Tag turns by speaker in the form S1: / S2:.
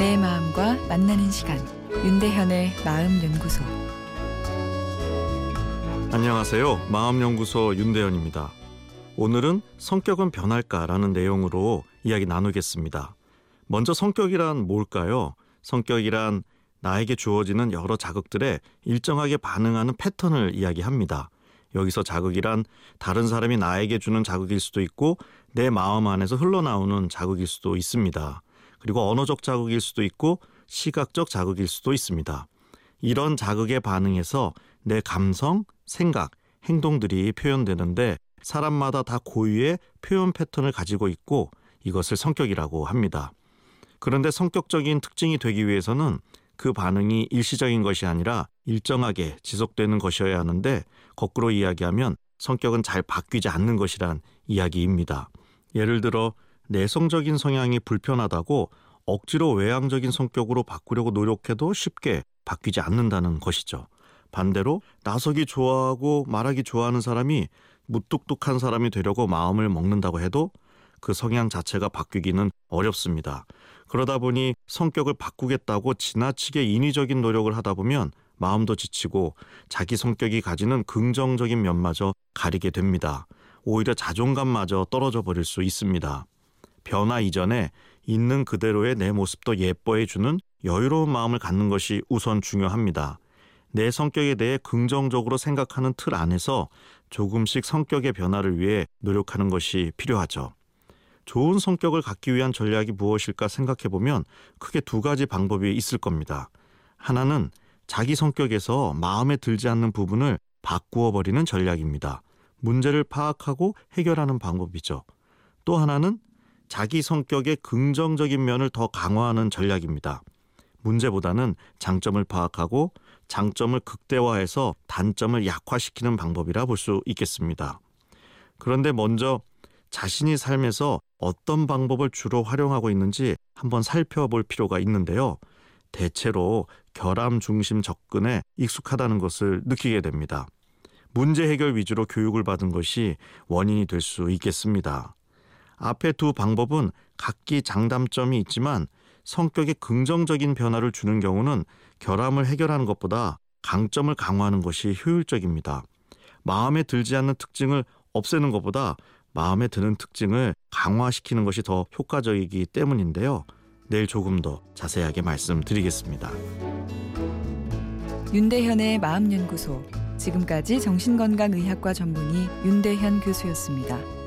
S1: 내 마음과 만나는 시간 윤대현의 마음 연구소
S2: 안녕하세요. 마음 연구소 윤대현입니다. 오늘은 성격은 변할까라는 내용으로 이야기 나누겠습니다. 먼저 성격이란 뭘까요? 성격이란 나에게 주어지는 여러 자극들에 일정하게 반응하는 패턴을 이야기합니다. 여기서 자극이란 다른 사람이 나에게 주는 자극일 수도 있고 내 마음 안에서 흘러나오는 자극일 수도 있습니다. 그리고 언어적 자극일 수도 있고 시각적 자극일 수도 있습니다. 이런 자극에 반응해서 내 감성, 생각, 행동들이 표현되는데 사람마다 다 고유의 표현 패턴을 가지고 있고 이것을 성격이라고 합니다. 그런데 성격적인 특징이 되기 위해서는 그 반응이 일시적인 것이 아니라 일정하게 지속되는 것이어야 하는데 거꾸로 이야기하면 성격은 잘 바뀌지 않는 것이란 이야기입니다. 예를 들어 내성적인 성향이 불편하다고 억지로 외향적인 성격으로 바꾸려고 노력해도 쉽게 바뀌지 않는다는 것이죠. 반대로 나서기 좋아하고 말하기 좋아하는 사람이 무뚝뚝한 사람이 되려고 마음을 먹는다고 해도 그 성향 자체가 바뀌기는 어렵습니다. 그러다 보니 성격을 바꾸겠다고 지나치게 인위적인 노력을 하다 보면 마음도 지치고 자기 성격이 가지는 긍정적인 면마저 가리게 됩니다. 오히려 자존감마저 떨어져 버릴 수 있습니다. 변화 이전에 있는 그대로의 내 모습도 예뻐해 주는 여유로운 마음을 갖는 것이 우선 중요합니다. 내 성격에 대해 긍정적으로 생각하는 틀 안에서 조금씩 성격의 변화를 위해 노력하는 것이 필요하죠. 좋은 성격을 갖기 위한 전략이 무엇일까 생각해 보면 크게 두 가지 방법이 있을 겁니다. 하나는 자기 성격에서 마음에 들지 않는 부분을 바꾸어 버리는 전략입니다. 문제를 파악하고 해결하는 방법이죠. 또 하나는 자기 성격의 긍정적인 면을 더 강화하는 전략입니다. 문제보다는 장점을 파악하고 장점을 극대화해서 단점을 약화시키는 방법이라 볼 수 있겠습니다. 그런데 먼저 자신이 삶에서 어떤 방법을 주로 활용하고 있는지 한번 살펴볼 필요가 있는데요. 대체로 결함 중심 접근에 익숙하다는 것을 느끼게 됩니다. 문제 해결 위주로 교육을 받은 것이 원인이 될 수 있겠습니다. 앞에 두 방법은 각기 장단점이 있지만 성격에 긍정적인 변화를 주는 경우는 결함을 해결하는 것보다 강점을 강화하는 것이 효율적입니다. 마음에 들지 않는 특징을 없애는 것보다 마음에 드는 특징을 강화시키는 것이 더 효과적이기 때문인데요. 내일 조금 더 자세하게 말씀드리겠습니다.
S1: 윤대현의 마음연구소 지금까지 정신건강의학과 전문의 윤대현 교수였습니다.